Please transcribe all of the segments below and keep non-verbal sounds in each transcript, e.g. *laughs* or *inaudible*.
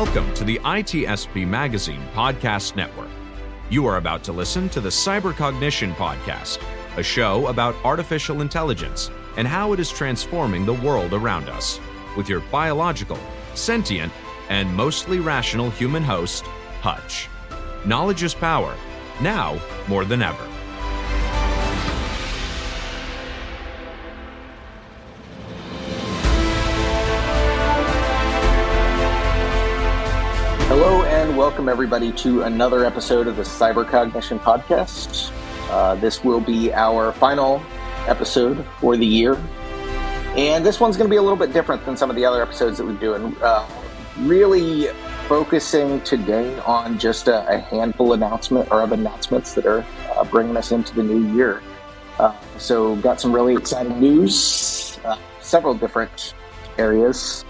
Welcome to the ITSP Magazine Podcast Network. You are about to listen to the Cybercognition Podcast, a show about artificial intelligence and how it is transforming the world around us, with your biological, sentient, and mostly rational human host, Hutch. Knowledge is power, now more than ever. Welcome everybody to another episode of the Cybercognition Podcast. Uh, this will be our final episode for the year, and this one's going to be a little bit different than some of the other episodes that we've doing. Uh, really focusing today on just a, a, handful announcement or of announcements that are uh, bringing us into the new year. Uh, so, got some really exciting news, uh, several different areas.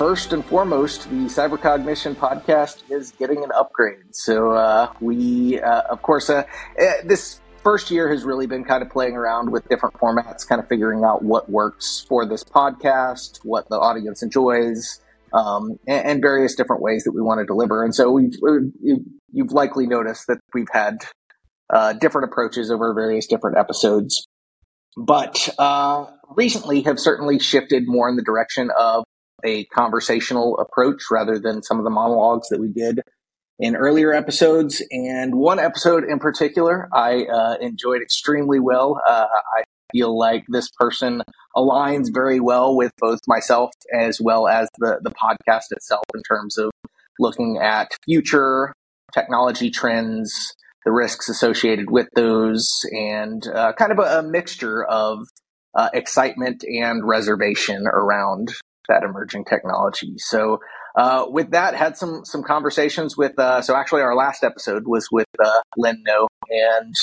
Uh, first and foremost, the Cybercognition podcast is getting an upgrade. So uh, we, uh, of course, uh, eh, this first year has really been kind of playing around with different formats, kind of figuring out what works for this podcast, what the audience enjoys, um, and, and, various different ways that we want to deliver. And so we've, we've you've likely noticed that we've had uh, different approaches over various different episodes. But uh, recently have certainly shifted more in the direction of a conversational approach rather than some of the monologues that we did in earlier episodes. And one episode in particular, I uh, enjoyed extremely well. Uh, I feel like this person aligns very well with both myself as well as the, the podcast itself in terms of looking at future technology trends, the risks associated with those, and uh, kind of a, a mixture of uh, excitement and reservation around that emerging technology. So uh, with that, had some some conversations with. Uh, so actually, our last episode was with uh, Noe, and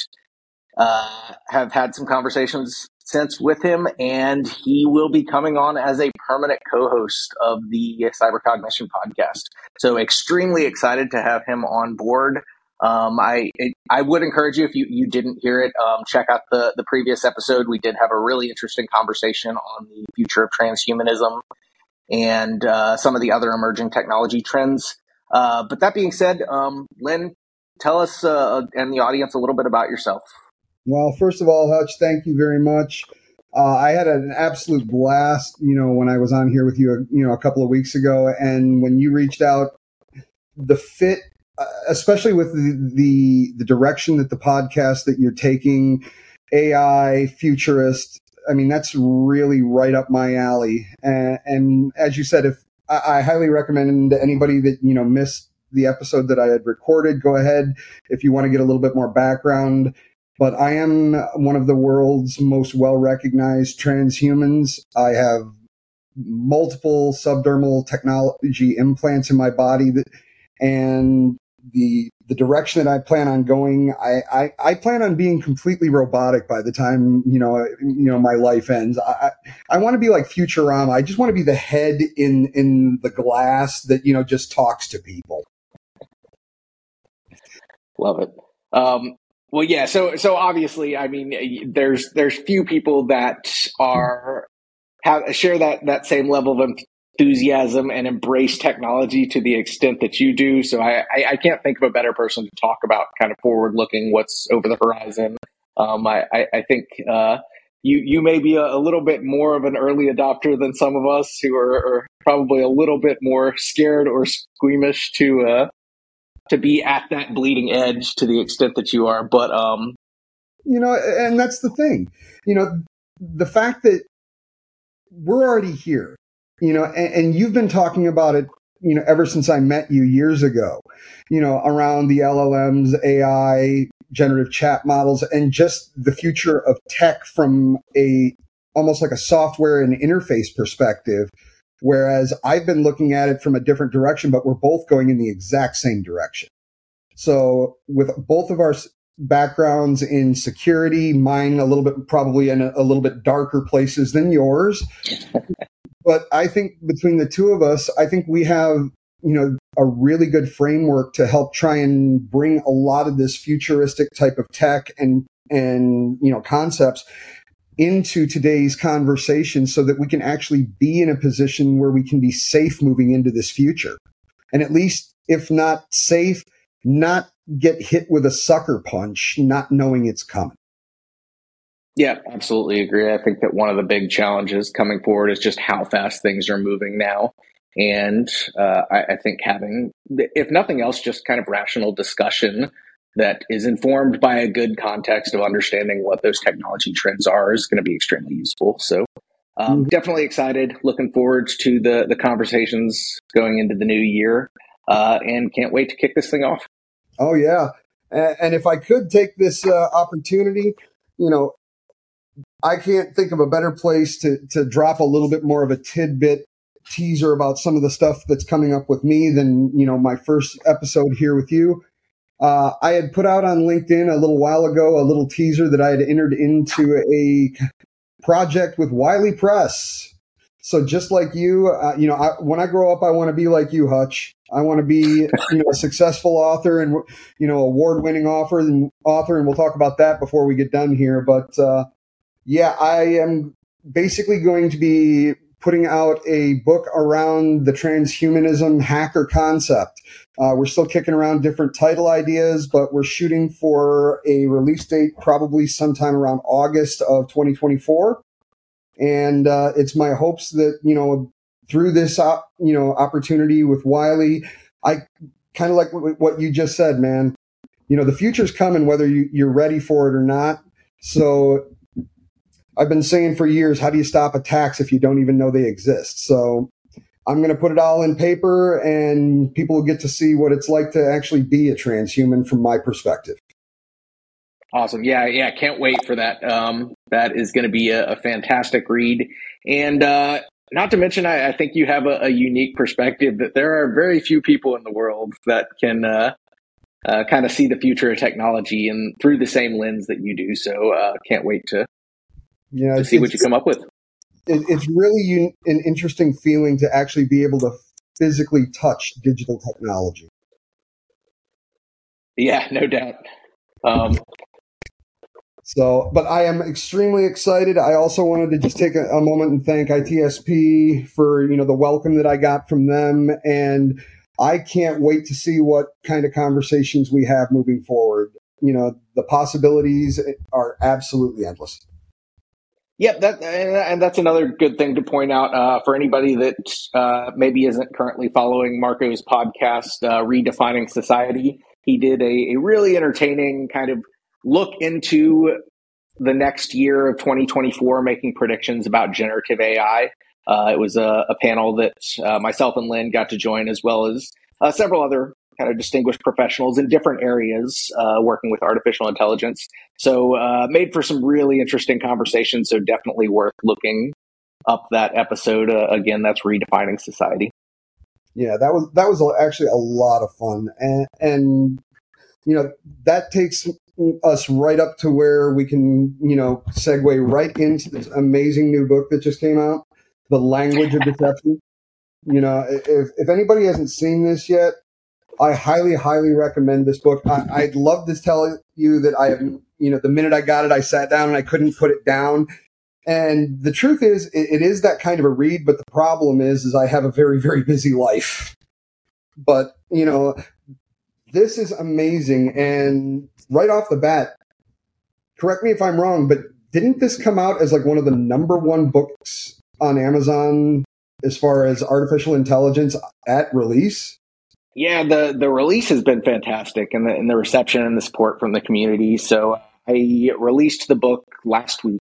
uh, have had some conversations since with him, and he will be coming on as a permanent co-host of the Cybercognition podcast. So extremely excited to have him on board. Um, I I would encourage you if you, you didn't hear it, um, check out the the previous episode. We did have a really interesting conversation on the future of transhumanism and uh, some of the other emerging technology trends. Uh, but that being said, um, Len, tell us uh, and the audience a little bit about yourself. Well, first of all, Hutch, thank you very much. Uh, I had an absolute blast, you know, when I was on here with you, you know, a couple of weeks ago, and when you reached out, the fit, uh, especially with the, the the direction that the podcast that you're taking, AI, futurist, I mean, that's really right up my alley. And, and as you said, if I, I, highly recommend anybody that, you know, missed the episode that I had recorded, go ahead if you want to get a little bit more background. But I am one of the world's most well recognized transhumans. I have multiple subdermal technology implants in my body that, and the the direction that I plan on going, I, I, I, plan on being completely robotic by the time you know you know my life ends. I I want to be like Futurama. I just want to be the head in in the glass that you know just talks to people. Love it. Um, well, yeah. So so obviously, I mean, there's there's few people that are have share that that same level of enthusiasm and embrace technology to the extent that you do. So I, I, I can't think of a better person to talk about kind of forward looking what's over the horizon. Um, I, I, I, think uh, you you may be a, a, little bit more of an early adopter than some of us who are, are probably a little bit more scared or squeamish to uh, to be at that bleeding edge to the extent that you are. But um, you know, and that's the thing. You know, the fact that we're already here you know, and, and you've been talking about it, you know, ever since I met you years ago, you know, around the LLMs, AI, generative chat models, and just the future of tech from a almost like a software and interface perspective. Whereas I've been looking at it from a different direction, but we're both going in the exact same direction. So with both of our backgrounds in security, mine a little bit probably in a, a little bit darker places than yours. But I think between the two of us, I think we have, you know, a really good framework to help try and bring a lot of this futuristic type of tech and, and, you know, concepts into today's conversation so that we can actually be in a position where we can be safe moving into this future. And at least, if not safe, not get hit with a sucker punch, not knowing it's coming. Yeah, absolutely agree. I think that one of the big challenges coming forward is just how fast things are moving now. And uh, I, I think having, if nothing else, just kind of rational discussion that is informed by a good context of understanding what those technology trends are is going to be extremely useful. So, um, mm-hmm. definitely excited. Looking forward to the the conversations going into the new year, uh, and can't wait to kick this thing off. Oh yeah, and if I could take this uh, opportunity, you know, I can't think of a better place to to drop a little bit more of a tidbit teaser about some of the stuff that's coming up with me than you know my first episode here with you. Uh, I had put out on LinkedIn a little while ago a little teaser that I had entered into a project with Wiley Press. So just like you, uh, you know, I, when I grow up, I want to be like you, Hutch. I want to be, you know, a successful author and you know, award-winning author and author, and we'll talk about that before we get done here. But uh, yeah, I am basically going to be putting out a book around the transhumanism hacker concept. Uh, we're still kicking around different title ideas, but we're shooting for a release date probably sometime around August of 2024. And uh, it's my hopes that you know through this op- you know opportunity with Wiley, I kind of like what you just said, man. You know the future's coming, whether you, you're ready for it or not. So I've been saying for years, how do you stop attacks if you don't even know they exist? So I'm going to put it all in paper and people will get to see what it's like to actually be a transhuman from my perspective. Awesome. Yeah. Yeah. Can't wait for that. Um, that is going to be a, a, fantastic read. And, uh, not to mention, I, I think you have a, a, unique perspective that there are very few people in the world that can, uh, uh, kind of see the future of technology and through the same lens that you do. So, uh, can't wait to, yeah, to see what you come up with it, it's really un- an interesting feeling to actually be able to physically touch digital technology. Yeah, no doubt. Um, so, but I am extremely excited. I also wanted to just take a, a, moment and thank ITSP for you know the welcome that I got from them, and I can't wait to see what kind of conversations we have moving forward. You know, the possibilities are absolutely endless. Yep, that and that's another good thing to point out uh, for anybody that uh, maybe isn't currently following Marco's podcast, uh, "Redefining Society." He did a, a, really entertaining kind of look into the next year of 2024, making predictions about generative AI. Uh, it was a, a panel that uh, myself and Len got to join, as well as uh, several other kind of distinguished professionals in different areas uh, working with artificial intelligence. So, uh, made for some really interesting conversations. So, definitely worth looking up that episode. Uh, again, that's redefining society. Yeah, that was that was actually a lot of fun, and and you know that takes us right up to where we can you know segue right into this amazing new book that just came out, "The Language of Deception." You know, if if anybody hasn't seen this yet, I highly, highly recommend this book. I, would love to tell you that I have, you know, the minute I got it, I sat down and I couldn't put it down. And the truth is, it, it is that kind of a read. But the problem is, is I have a very, very busy life. But you know, this is amazing. And right off the bat, correct me if I'm wrong, but didn't this come out as like one of the number one books on Amazon as far as artificial intelligence at release? Yeah, the the release has been fantastic, and the and the reception and the support from the community. So I released the book last week,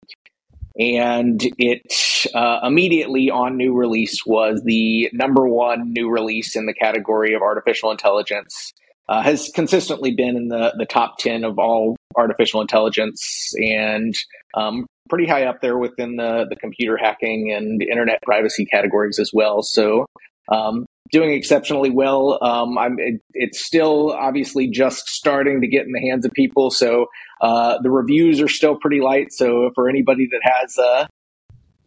and it uh, immediately on new release was the number one new release in the category of artificial intelligence. Uh, has consistently been in the the top ten of all artificial intelligence, and um, pretty high up there within the the computer hacking and internet privacy categories as well. So um, doing exceptionally well. Um, I'm, it, it's still obviously just starting to get in the hands of people, so uh, the reviews are still pretty light. So for anybody that has uh,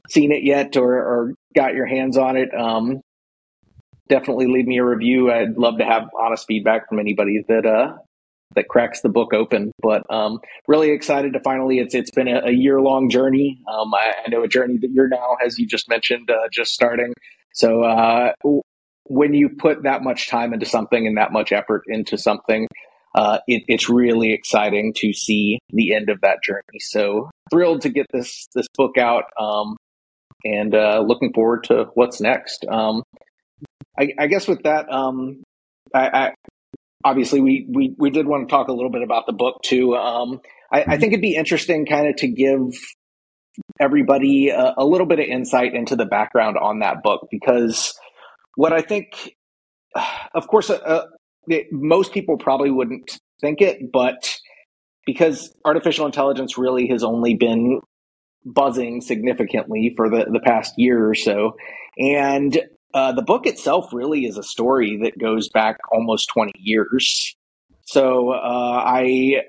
seen it yet or, or, got your hands on it, um, definitely leave me a review. I'd love to have honest feedback from anybody that uh, that cracks the book open. But um, really excited to finally. It's it's been a, a year long journey. Um, I, I, know a journey that you're now, as you just mentioned, uh, just starting. So uh, when you put that much time into something and that much effort into something, uh, it, it's really exciting to see the end of that journey. So thrilled to get this this book out, um, and uh, looking forward to what's next. Um, I, I, guess with that, um, I, I, obviously we, we we did want to talk a little bit about the book too. Um, I, I, think it'd be interesting, kind of, to give everybody a, a little bit of insight into the background on that book because what I think, *sighs* of course, uh, uh it, most people probably wouldn't think it, but because artificial intelligence really has only been buzzing significantly for the, the past year or so. And uh, the book itself really is a story that goes back almost 20 years. So uh, I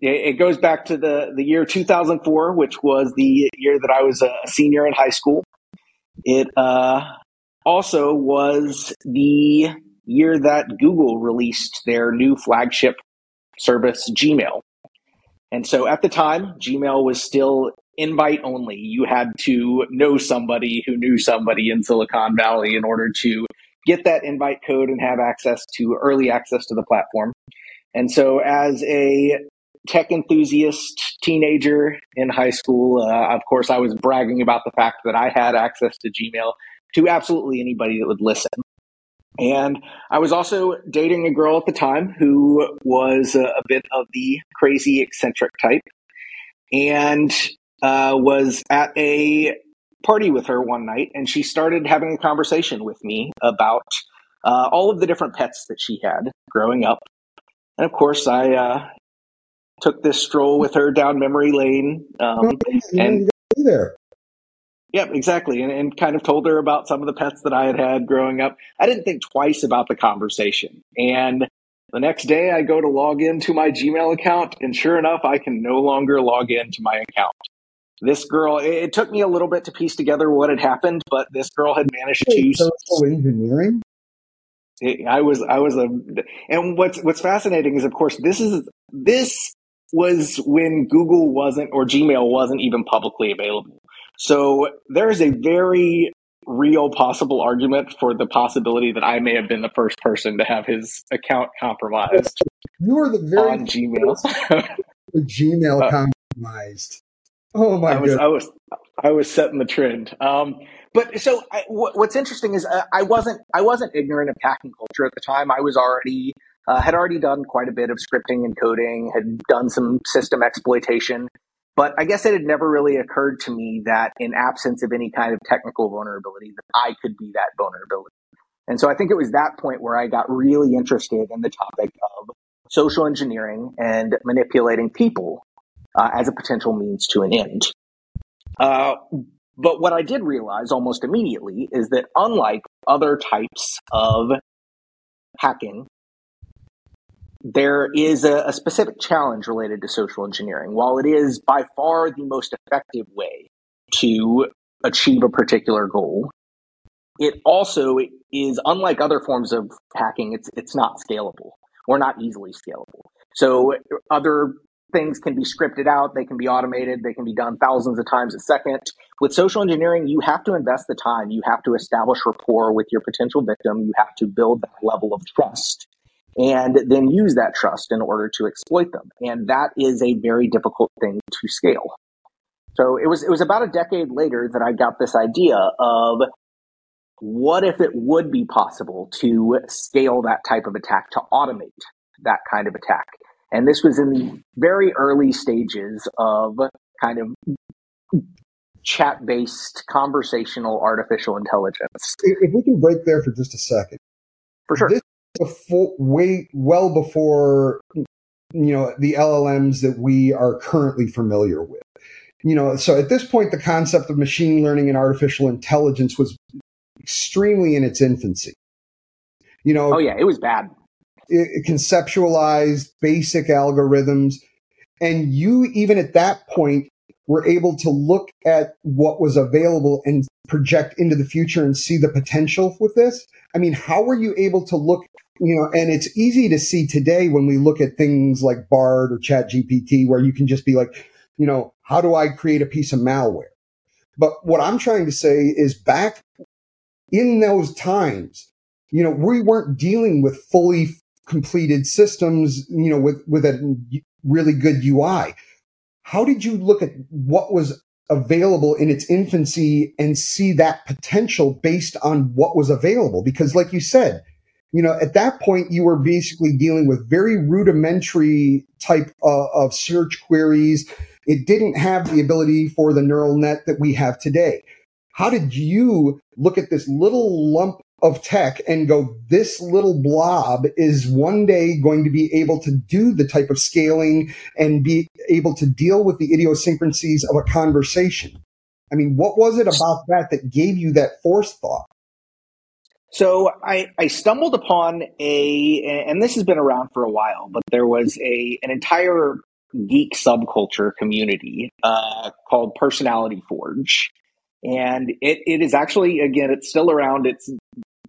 it goes back to the, the year 2004, which was the year that I was a senior in high school. It uh, also was the year that Google released their new flagship service, Gmail. And so at the time, Gmail was still invite only. You had to know somebody who knew somebody in Silicon Valley in order to get that invite code and have access to early access to the platform. And so as a tech enthusiast teenager in high school, uh, of course, I was bragging about the fact that I had access to Gmail to absolutely anybody that would listen. And I was also dating a girl at the time who was a, a bit of the crazy eccentric type and uh, was at a party with her one night and she started having a conversation with me about uh, all of the different pets that she had growing up. And of course, I uh, took this stroll with her down memory lane. Um, and there. Yep, exactly. And, and kind of told her about some of the pets that I had had growing up. I didn't think twice about the conversation. And the next day, I go to log into my Gmail account, and sure enough, I can no longer log into my account. This girl, it took me a little bit to piece together what had happened, but this girl had managed to. Social engineering? I was, I was a, and what's, what's fascinating is, of course, this is, this was when Google wasn't, or Gmail wasn't even publicly available. So there is a very real possible argument for the possibility that I may have been the first person to have his account compromised. You are the very on Gmail. Gmail uh, compromised. Oh my god! I was I was setting the trend. Um, but so I, w- what's interesting is uh, I wasn't I wasn't ignorant of hacking culture at the time. I was already uh, had already done quite a bit of scripting and coding, had done some system exploitation, but I guess it had never really occurred to me that in absence of any kind of technical vulnerability, that I could be that vulnerability. And so I think it was that point where I got really interested in the topic of social engineering and manipulating people uh, as a potential means to an end. Uh, but what I did realize almost immediately is that unlike other types of hacking there is a, a, specific challenge related to social engineering. While it is by far the most effective way to achieve a particular goal, it also is unlike other forms of hacking. It's it's not scalable or not easily scalable. So other things can be scripted out, they can be automated, they can be done thousands of times a second. With social engineering, you have to invest the time, you have to establish rapport with your potential victim, you have to build that level of trust and then use that trust in order to exploit them. And that is a very difficult thing to scale. So it was it was about a decade later that I got this idea of what if it would be possible to scale that type of attack to automate that kind of attack. And this was in the very early stages of kind of chat based conversational artificial intelligence. If we can break there for just a second. For sure. This before, way well before you know the LLMs that we are currently familiar with. You know, so at this point, the concept of machine learning and artificial intelligence was extremely in its infancy. You know, oh yeah, it was bad. It, it conceptualized basic algorithms, and you even at that point were able to look at what was available and project into the future and see the potential with this. I mean, how were you able to look you know, and it's easy to see today when we look at things like Bard or Chat GPT, where you can just be like, you know, how do I create a piece of malware? But what I'm trying to say is back in those times, you know, we weren't dealing with fully completed systems, you know, with, with a really good UI. How did you look at what was available in its infancy and see that potential based on what was available? Because like you said, you know, at that point, you were basically dealing with very rudimentary type uh, of search queries. It didn't have the ability for the neural net that we have today. How did you look at this little lump of tech and go, this little blob is one day going to be able to do the type of scaling and be able to deal with the idiosyncrasies of a conversation? I mean, what was it about that that gave you that forethought? So I, I stumbled upon a, and this has been around for a while, but there was a an entire geek subculture community uh, called Personality Forge, and it, it is actually again it's still around. It's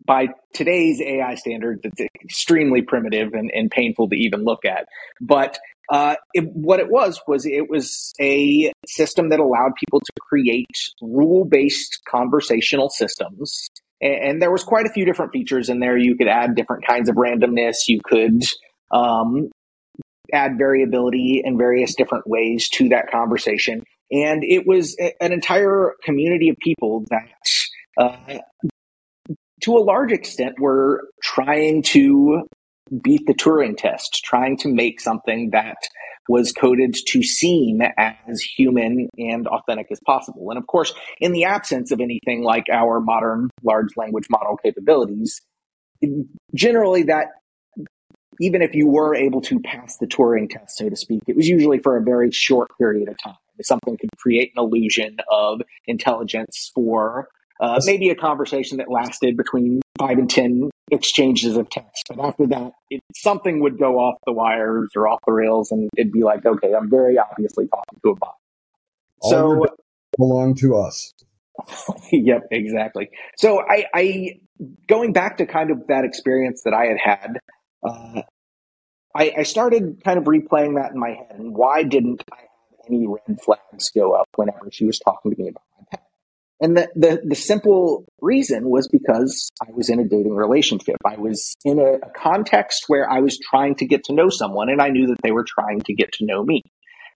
by today's AI standards, it's extremely primitive and, and painful to even look at. But uh, it, what it was was it was a system that allowed people to create rule based conversational systems and there was quite a few different features in there. You could add different kinds of randomness. You could um, add variability in various different ways to that conversation. And it was an entire community of people that, uh, to a large extent, were trying to beat the Turing test, trying to make something that was coded to seem as human and authentic as possible. And of course, in the absence of anything like our modern large language model capabilities, generally that even if you were able to pass the Turing test, so to speak, it was usually for a very short period of time. Something could create an illusion of intelligence for uh, maybe a conversation that lasted between five and 10 exchanges of text. But after that, it, something would go off the wires or off the rails, and it'd be like, okay, I'm very obviously talking to a bot. All so belong to us. *laughs* yep, exactly. So I, I, going back to kind of that experience that I had had, uh, I, I started kind of replaying that in my head. And why didn't I have any red flags go up whenever she was talking to me about and the, the, the, simple reason was because I was in a dating relationship. I was in a, a, context where I was trying to get to know someone and I knew that they were trying to get to know me.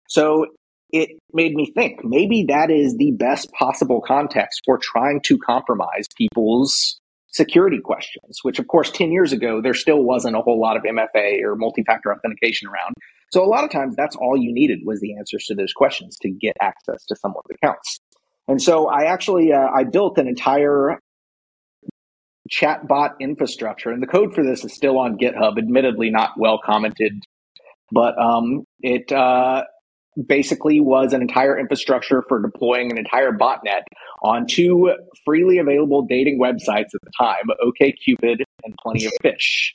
So it made me think maybe that is the best possible context for trying to compromise people's security questions, which of course 10 years ago, there still wasn't a whole lot of MFA or multi-factor authentication around. So a lot of times that's all you needed was the answers to those questions to get access to someone's accounts. And so I actually uh, I built an entire chatbot infrastructure, and the code for this is still on GitHub. Admittedly, not well commented, but um, it uh, basically was an entire infrastructure for deploying an entire botnet on two freely available dating websites at the time, OKCupid and Plenty of Fish.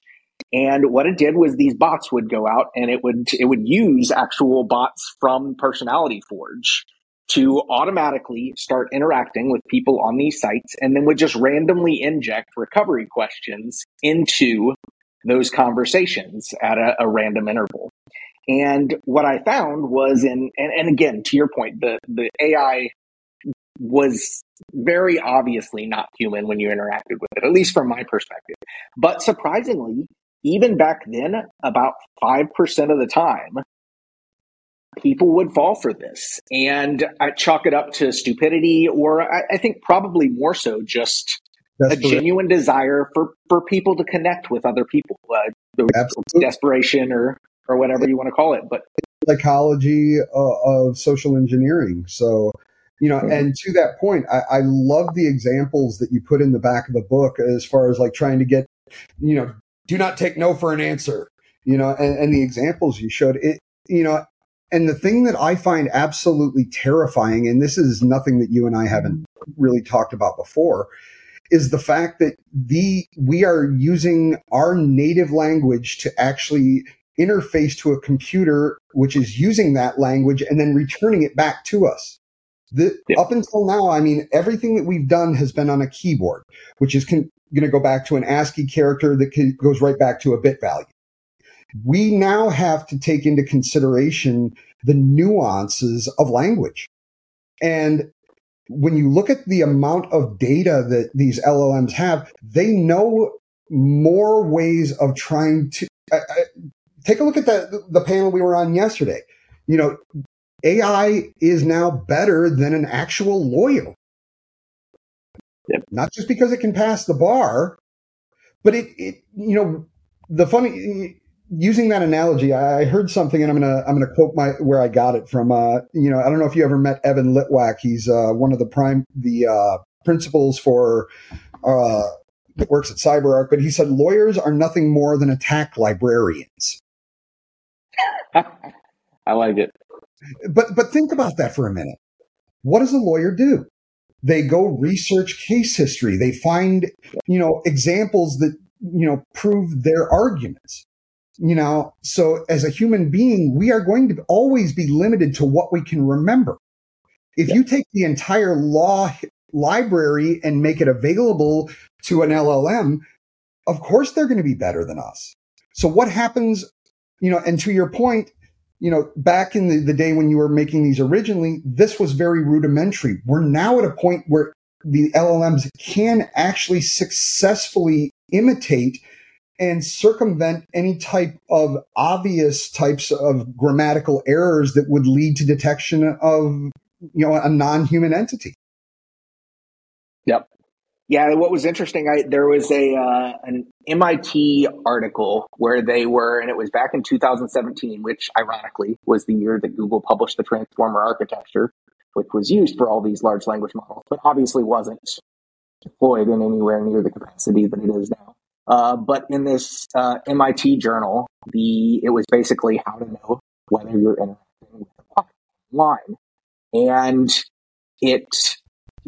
And what it did was these bots would go out and it would it would use actual bots from Personality Forge to automatically start interacting with people on these sites and then would just randomly inject recovery questions into those conversations at a, a random interval. And what I found was in, and, and again, to your point, the, the AI was very obviously not human when you interacted with it, at least from my perspective. But surprisingly, even back then, about 5% of the time, people would fall for this. And I chalk it up to stupidity, or I, I think probably more so just a genuine desire for, for people to connect with other people, uh, desperation or, or whatever you want to call it. But psychology uh, of social engineering. So, you know, mm-hmm. and to that point, I, I love the examples that you put in the back of the book as far as like trying to get, you know, do not take no for an answer, you know, and, and the examples you showed it, you know, and the thing that I find absolutely terrifying, and this is nothing that you and I haven't really talked about before, is the fact that the we are using our native language to actually interface to a computer which is using that language and then returning it back to us. The, yeah. Up until now, I mean, everything that we've done has been on a keyboard, which is con- going to go back to an ASCII character that can, goes right back to a bit value. We now have to take into consideration the nuances of language. And when you look at the amount of data that these LLMs have, they know more ways of trying to take a look at the, the panel we were on yesterday. You know, AI is now better than an actual lawyer. Yep. Not just because it can pass the bar, but it, it you know, the funny using that analogy, I heard something, and I'm gonna I'm gonna quote my where I got it from. Uh, you know, I don't know if you ever met Evan Litwack. He's uh, one of the prime the uh, principals for uh, that works at CyberArk, but he said lawyers are nothing more than attack librarians. *laughs* I like it. But but think about that for a minute. What does a lawyer do? They go research case history. They find, you know, examples that, you know, prove their arguments. You know, so as a human being, we are going to always be limited to what we can remember. If yeah. you take the entire law library and make it available to an LLM, of course they're going to be better than us. So what happens, you know, and to your point, you know, back in the, the day when you were making these originally, this was very rudimentary. We're now at a point where the LLMs can actually successfully imitate and circumvent any type of obvious types of grammatical errors that would lead to detection of you know a non-human entity yep yeah, what was interesting, I, there was a uh, an MIT article where they were, and it was back in 2017, which ironically was the year that Google published the Transformer architecture, which was used for all these large language models, but obviously wasn't deployed in anywhere near the capacity that it is now. Uh, but in this uh, MIT journal, the it was basically how to know whether you're interacting with a line, and it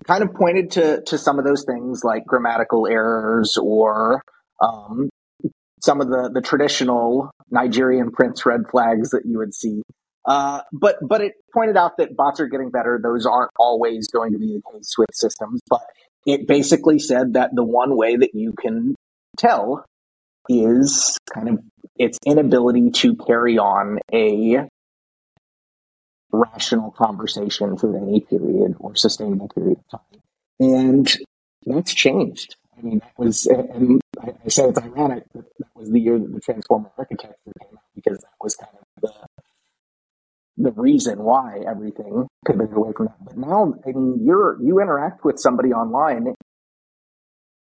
kind of pointed to to some of those things like grammatical errors or um, some of the the traditional Nigerian prince red flags that you would see. Uh, but but it pointed out that bots are getting better. Those aren't always going to be the case with systems. But it basically said that the one way that you can tell is kind of its inability to carry on a rational conversation for any period or sustainable period of time. And that's changed. I mean, that was, and I, say it's ironic that that was the year that the Transformer architecture came out because that was kind of the the reason why everything pivoted away from that. But now, I mean, you're you interact with somebody online.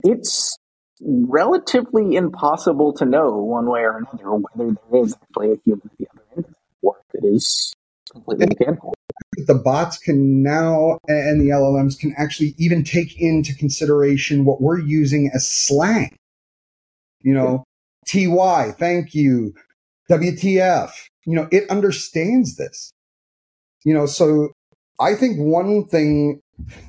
It's relatively impossible to know one way or another whether there is actually a human at the other end or if it is completely mechanical. The bots can now, and the LLMs can actually even take into consideration what we're using as slang. You know, TY, thank you, WTF. You know, it understands this. You know, so I think one thing,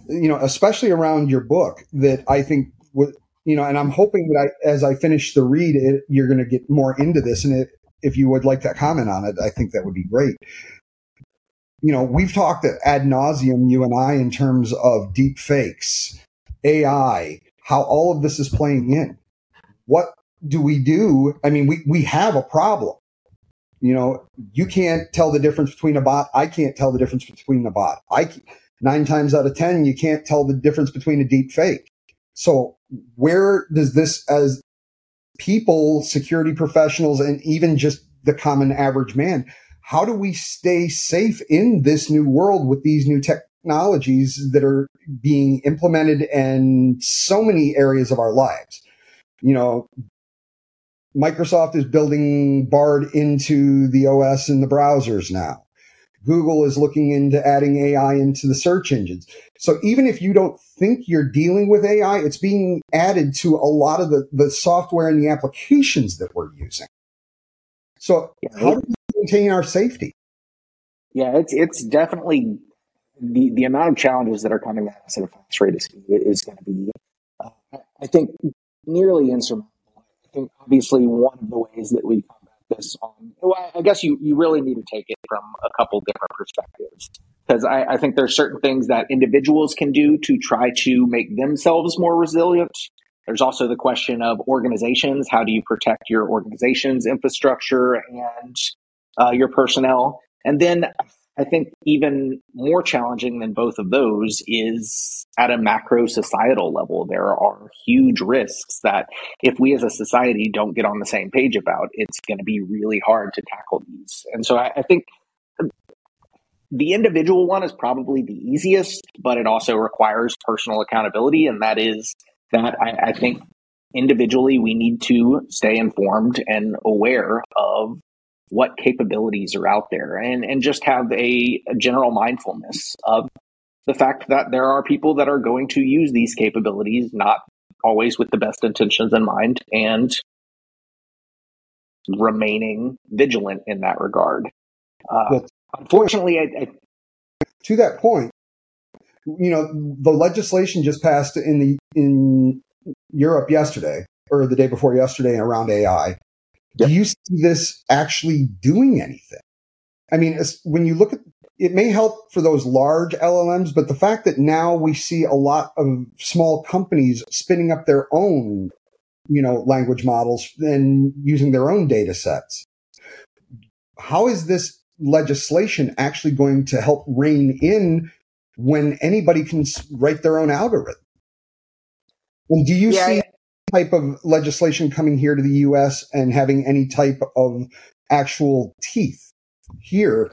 you know, especially around your book that I think would, you know, and I'm hoping that I, as I finish the read, it, you're going to get more into this. And it, if you would like to comment on it, I think that would be great you know, we've talked ad nauseum, you and I, in terms of deep fakes, AI, how all of this is playing in. What do we do? I mean, we, we have a problem. You know, you can't tell the difference between a bot. I can't tell the difference between a bot. I nine times out of 10, you can't tell the difference between a deep fake. So where does this as people, security professionals, and even just the common average man, how do we stay safe in this new world with these new technologies that are being implemented in so many areas of our lives? You know, Microsoft is building Bard into the OS and the browsers now. Google is looking into adding AI into the search engines. So even if you don't think you're dealing with AI, it's being added to a lot of the, the software and the applications that we're using. So how do we maintain our safety. Yeah, it's it's definitely the the amount of challenges that are coming at us at a fast rate of speed is going to be, uh, I think, nearly insurmountable. I think obviously one of the ways that we combat this on, well, I guess you you really need to take it from a couple different perspectives because I, I think there's certain things that individuals can do to try to make themselves more resilient There's also the question of organizations. How do you protect your organization's infrastructure and uh, your personnel? And then I think even more challenging than both of those is at a macro societal level. There are huge risks that if we as a society don't get on the same page about, it's going to be really hard to tackle these. And so I, I think the individual one is probably the easiest, but it also requires personal accountability. And that is that I, I think individually we need to stay informed and aware of what capabilities are out there and, and just have a, a, general mindfulness of the fact that there are people that are going to use these capabilities, not always with the best intentions in mind, and remaining vigilant in that regard. Uh, unfortunately, I, I, to that point, you know, the legislation just passed in the in Europe yesterday or the day before yesterday around AI. Yep. Do you see this actually doing anything? I mean, when you look at it, may help for those large LLMs, but the fact that now we see a lot of small companies spinning up their own, you know, language models and using their own data sets. How is this legislation actually going to help rein in when anybody can write their own algorithm? And do you yeah, see type of legislation coming here to the US and having any type of actual teeth here?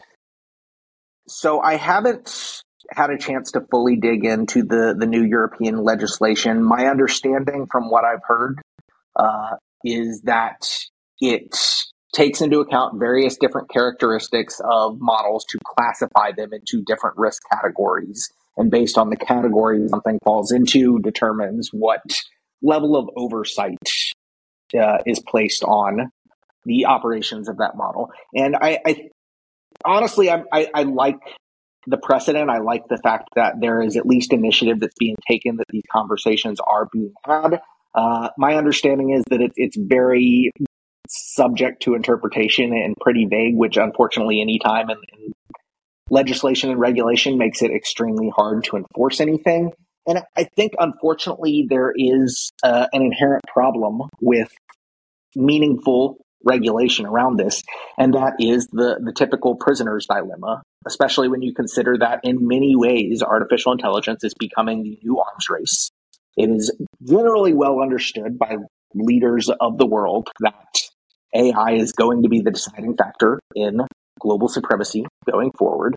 So I haven't had a chance to fully dig into the, the new European legislation. My understanding from what I've heard uh, is that it takes into account various different characteristics of models to classify them into different risk categories. And based on the category something falls into, determines what level of oversight uh, is placed on the operations of that model. And I, I honestly, I, I, I like the precedent. I like the fact that there is at least initiative that's being taken, that these conversations are being had. Uh, my understanding is that it, it's very subject to interpretation and pretty vague, which unfortunately, anytime in, in legislation and regulation makes it extremely hard to enforce anything. And I think, unfortunately, there is uh, an inherent problem with meaningful regulation around this, and that is the, the typical prisoner's dilemma, especially when you consider that in many ways, artificial intelligence is becoming the new arms race. It is generally well understood by leaders of the world that AI is going to be the deciding factor in global supremacy going forward.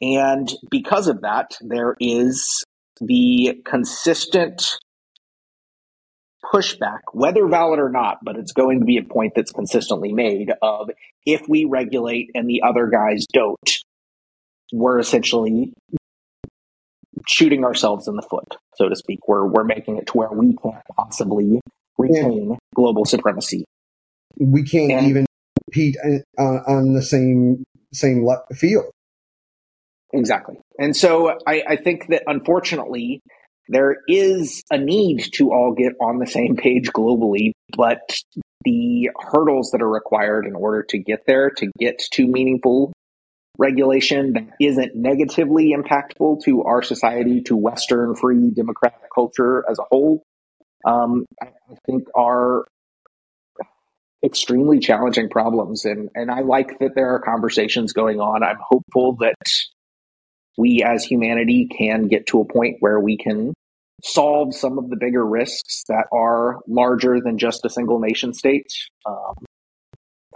And because of that, there is the consistent pushback, whether valid or not, but it's going to be a point that's consistently made of if we regulate and the other guys don't, we're essentially shooting ourselves in the foot, so to speak. We're we're making it to where we can't possibly retain global supremacy. We can't and, even compete uh, on the same same field. Exactly. And so I, I think that unfortunately, there is a need to all get on the same page globally, but the hurdles that are required in order to get there, to get to meaningful regulation that isn't negatively impactful to our society, to Western free democratic culture as a whole, um, I think are extremely challenging problems. And, and I like that there are conversations going on. I'm hopeful that we as humanity can get to a point where we can solve some of the bigger risks that are larger than just a single nation state. Um,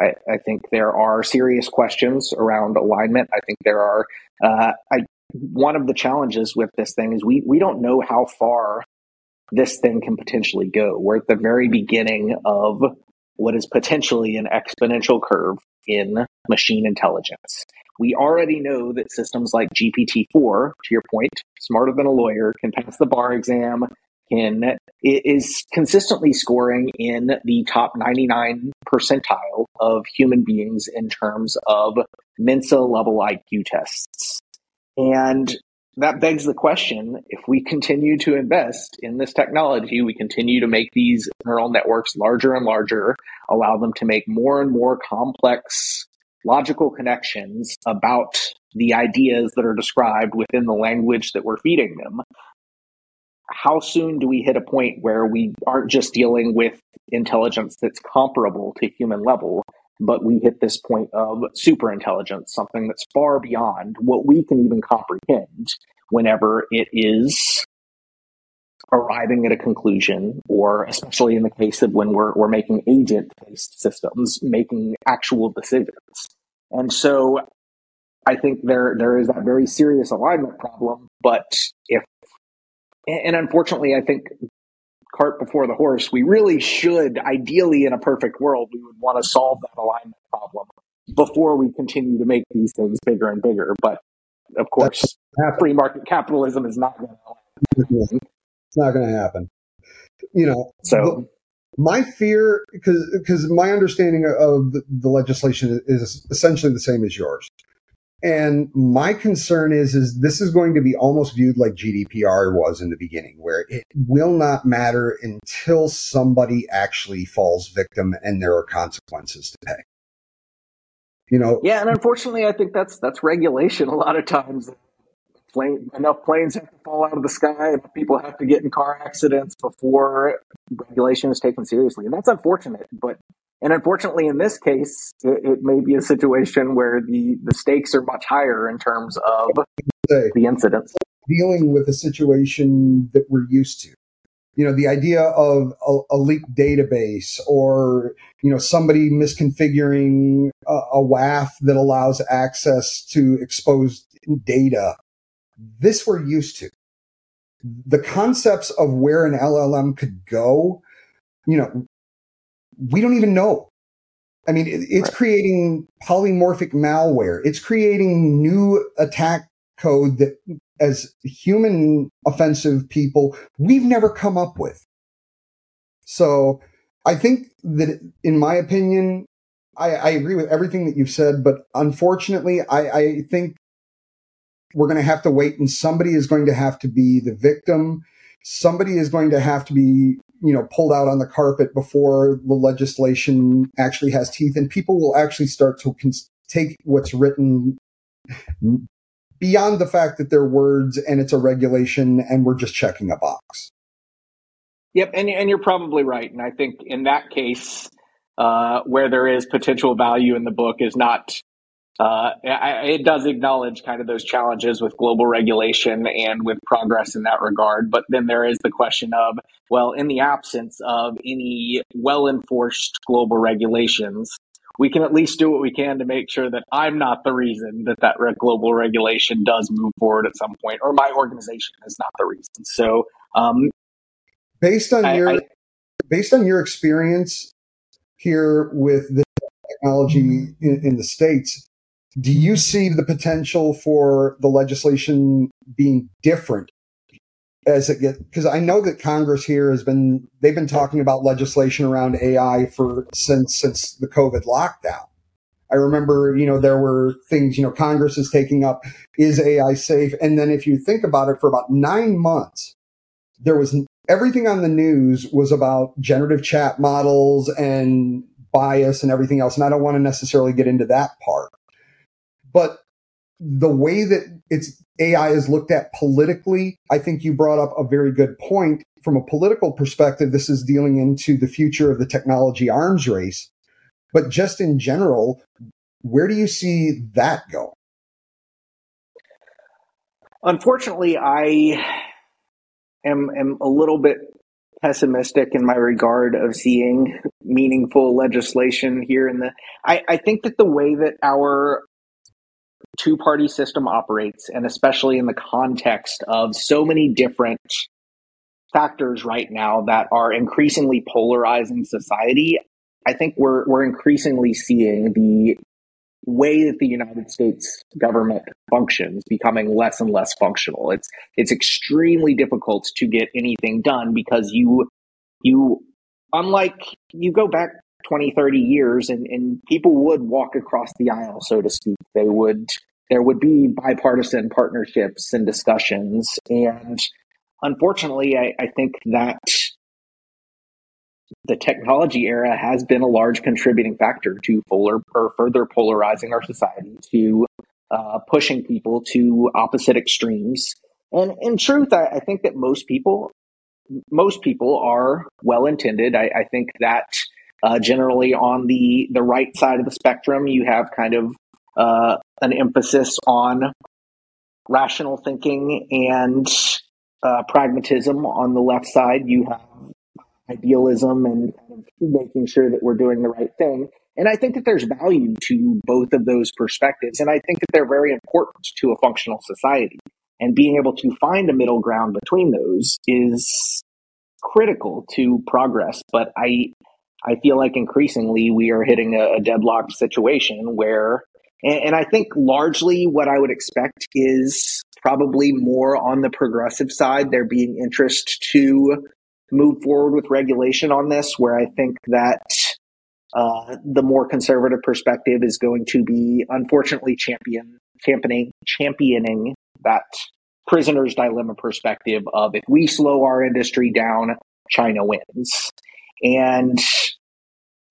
I, I, think there are serious questions around alignment. I think there are. Uh, I, one of the challenges with this thing is we we don't know how far this thing can potentially go. We're at the very beginning of what is potentially an exponential curve in machine intelligence. We already know that systems like GPT-4, to your point, smarter than a lawyer, can pass the bar exam, can is consistently scoring in the top 99 percentile of human beings in terms of Mensa level IQ tests. And that begs the question if we continue to invest in this technology, we continue to make these neural networks larger and larger, allow them to make more and more complex logical connections about the ideas that are described within the language that we're feeding them. how soon do we hit a point where we aren't just dealing with intelligence that's comparable to human level, but we hit this point of super intelligence, something that's far beyond what we can even comprehend whenever it is arriving at a conclusion, or especially in the case of when we're, we're making agent based systems, making actual decisions. And so I think there there is that very serious alignment problem. But if and unfortunately, I think cart before the horse, we really should, ideally, in a perfect world, we would want to solve that alignment problem before we continue to make these things bigger and bigger. But of course, free market capitalism is not going to mm-hmm. it's not going to happen. You know, so my fear, because because my understanding of the, the legislation is essentially the same as yours. And my concern is, is this is going to be almost viewed like GDPR was in the beginning, where it will not matter until somebody actually falls victim and there are consequences to pay. You know, yeah, and unfortunately, I think that's that's regulation. A lot of times, plane, enough planes have to fall out of the sky, and people have to get in car accidents before regulation is taken seriously, and that's unfortunate. But and unfortunately, in this case, it, it may be a situation where the the stakes are much higher in terms of the incidents. Dealing with a situation that we're used to you know the idea of a, a, leaked database or you know somebody misconfiguring a, a WAF that allows access to exposed data this we're used to. The concepts of where an LLM could go, you know, we don't even know. I mean, it's right. creating polymorphic malware. It's creating new attack code that as human offensive people, we've never come up with. So I think that in my opinion, I, I agree with everything that you've said, but unfortunately, I, I think we're going to have to wait and somebody is going to have to be the victim. Somebody is going to have to be, you know, pulled out on the carpet before the legislation actually has teeth and people will actually start to cons- take what's written beyond the fact that they're words and it's a regulation and we're just checking a box. Yep, and and you're probably right. And I think in that case, uh, where there is potential value in the book is not uh, it does acknowledge kind of those challenges with global regulation and with progress in that regard. But then there is the question of, well, in the absence of any well enforced global regulations, we can at least do what we can to make sure that I'm not the reason that that global regulation does move forward at some point, or my organization is not the reason. So, um, based on I, your I, based on your experience here with the technology in, in the states, do you see the potential for the legislation being different as it gets because I know that Congress here has been they've been talking about legislation around AI for since since the COVID lockdown. I remember, you know, there were things, you know, Congress is taking up is AI safe? And then if you think about it for about 9 months there was everything on the news was about generative chat models and bias and everything else and I don't want to necessarily get into that part. But the way that it's AI is looked at politically, I think you brought up a very good point. From a political perspective, this is dealing into the future of the technology arms race. But just in general, where do you see that going? Unfortunately, I am, am a little bit pessimistic in my regard of seeing meaningful legislation here in the I, I think that the way that our two party system operates, and especially in the context of so many different factors right now that are increasingly polarizing society, I think we're we're increasingly seeing the way that the United States government functions becoming less and less functional. It's it's extremely difficult to get anything done because you you unlike you go back 20, 30 years and, and people would walk across the aisle, so to speak. They would, there would be bipartisan partnerships and discussions. And unfortunately, I, I think that the technology era has been a large contributing factor to polar or further polarizing our society, to uh, pushing people to opposite extremes. And in truth, I, I think that most people most people are well intended. I, I, think that uh, generally on the the right side of the spectrum, you have kind of uh, an emphasis on rational thinking and uh, pragmatism. On the left side, you have idealism and making sure that we're doing the right thing. And I think that there's value to both of those perspectives. And I think that they're very important to a functional society. And being able to find a middle ground between those is critical to progress. But I, I feel like increasingly we are hitting a, a deadlocked situation where, and, and I think largely what I would expect is probably more on the progressive side, there being interest to move forward with regulation on this, where I think that uh, the more conservative perspective is going to be, unfortunately, champion championing championing that prisoner's dilemma perspective of if we slow our industry down, China wins, and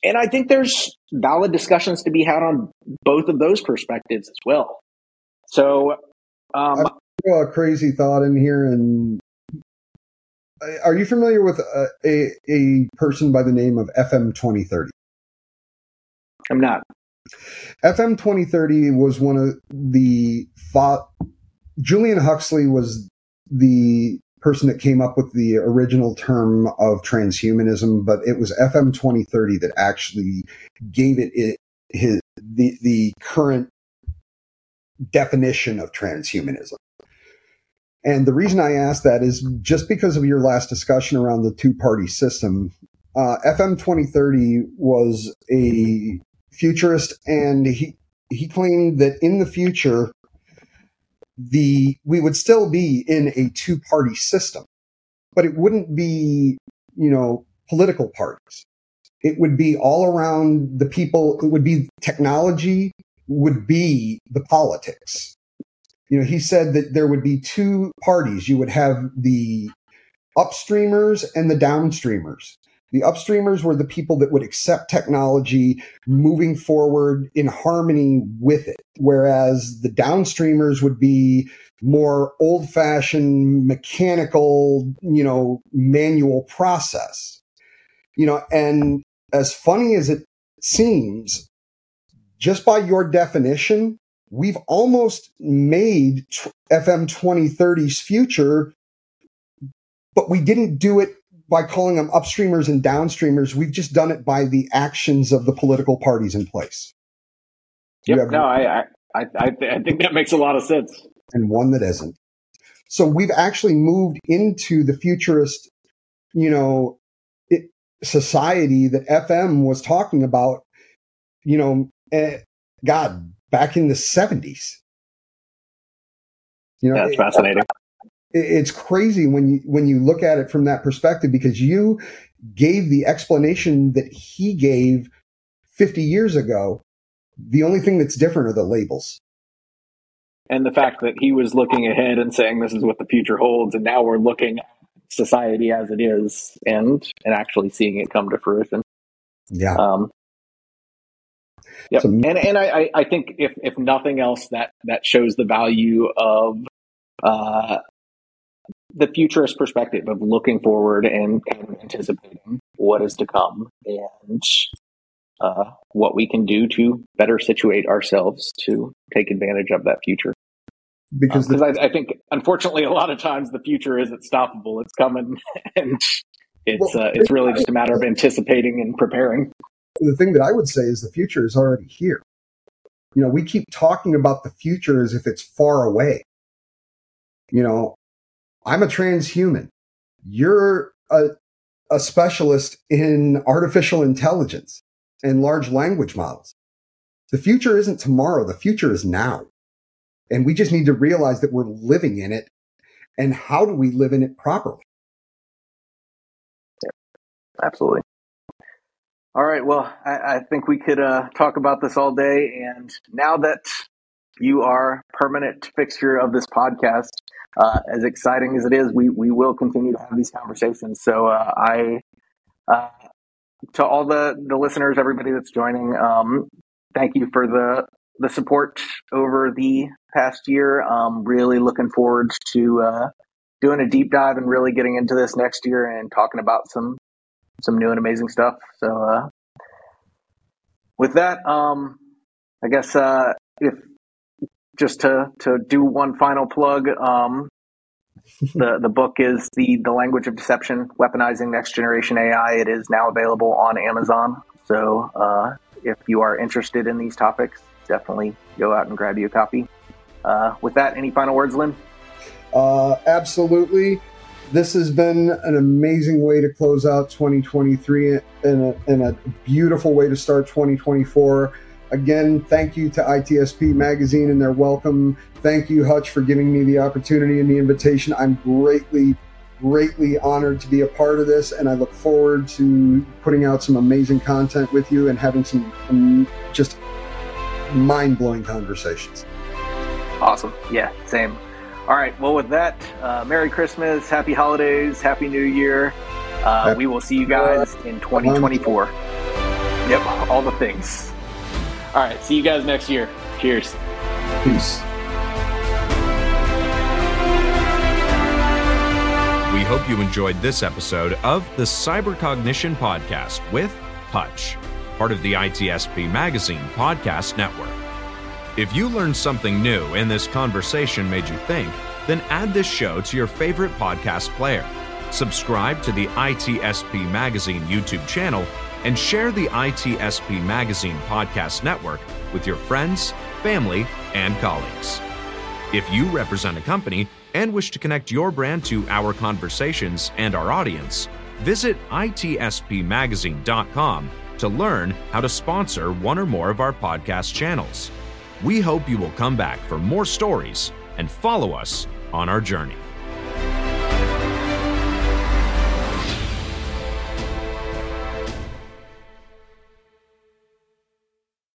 and I think there's valid discussions to be had on both of those perspectives as well. So, um, a crazy thought in here, and are you familiar with a, a, a person by the name of FM 2030? I'm not. FM 2030 was one of the thought. Julian Huxley was the person that came up with the original term of transhumanism, but it was FM 2030 that actually gave it, it his the the current definition of transhumanism. And the reason I ask that is just because of your last discussion around the two party system. Uh, FM 2030 was a futurist, and he, he claimed that in the future, the we would still be in a two party system, but it wouldn't be, you know, political parties. It would be all around the people. It would be technology would be the politics you know, he said that there would be two parties. You would have the upstreamers and the downstreamers. The upstreamers were the people that would accept technology moving forward in harmony with it, whereas the downstreamers would be more old fashioned mechanical, you know, manual process. You know, and as funny as it seems, just by your definition, we've almost made FM 2030's future, but we didn't do it by calling them upstreamers and downstreamers. We've just done it by the actions of the political parties in place. Yep. No, I, I, I, I think that makes a lot of sense. And one that isn't. So we've actually moved into the futurist, you know, it, society that FM was talking about, you know, eh, God, back in the 70s. You know, that's it, fascinating. It, it's crazy when you when you look at it from that perspective because you gave the explanation that he gave 50 years ago. The only thing that's different are the labels. And the fact that he was looking ahead and saying this is what the future holds, and now we're looking at society as it is and and actually seeing it come to fruition. Yeah. Um, Yep. So, and and I, I think if if nothing else, that that shows the value of uh, the futurist perspective of looking forward and kind of anticipating what is to come and uh, what we can do to better situate ourselves to take advantage of that future. Because uh, the, I, I, think, unfortunately, a lot of times the future isn't stoppable; it's coming, *laughs* and it's well, uh, it's really just a matter of anticipating and preparing the thing that I would say is the future is already here. You know, we keep talking about the future as if it's far away. You know, I'm a transhuman. You're a, a specialist in artificial intelligence and large language models. The future isn't tomorrow. The future is now. And we just need to realize that we're living in it. And how do we live in it properly? Yeah, absolutely. All right. Well, I, I think we could uh, talk about this all day. And now that you are permanent fixture of this podcast, uh, as exciting as it is, we, we will continue to have these conversations. So uh, I, uh, to all the, the listeners, everybody that's joining, um, thank you for the the support over the past year. Um, really looking forward to uh, doing a deep dive and really getting into this next year and talking about some some new and amazing stuff. So uh, with that, um, I guess uh, if just to to do one final plug, um, *laughs* the the book is the the language of deception, weaponizing next generation AI. It is now available on Amazon. So uh, if you are interested in these topics, definitely go out and grab you a copy. Uh, with that, any final words, Len? Uh, absolutely. This has been an amazing way to close out 2023 and a, and a beautiful way to start 2024. Again, thank you to ITSP Magazine and their welcome. Thank you, Hutch, for giving me the opportunity and the invitation. I'm greatly, greatly honored to be a part of this, and I look forward to putting out some amazing content with you and having some um, just mind blowing conversations. Awesome. Yeah, same. All right. Well, with that, uh, Merry Christmas, Happy Holidays, Happy New Year. Uh, we will see you guys in 2024. Yep, all the things. All right. See you guys next year. Cheers. Peace. We hope you enjoyed this episode of the Cybercognition Podcast with Hutch, part of the ITSP Magazine Podcast Network. If you learned something new and this conversation made you think, then add this show to your favorite podcast player. Subscribe to the ITSP Magazine YouTube channel and share the ITSP Magazine Podcast Network with your friends, family, and colleagues. If you represent a company and wish to connect your brand to our conversations and our audience, visit itspmagazine.com to learn how to sponsor one or more of our podcast channels. We hope you will come back for more stories and follow us on our journey.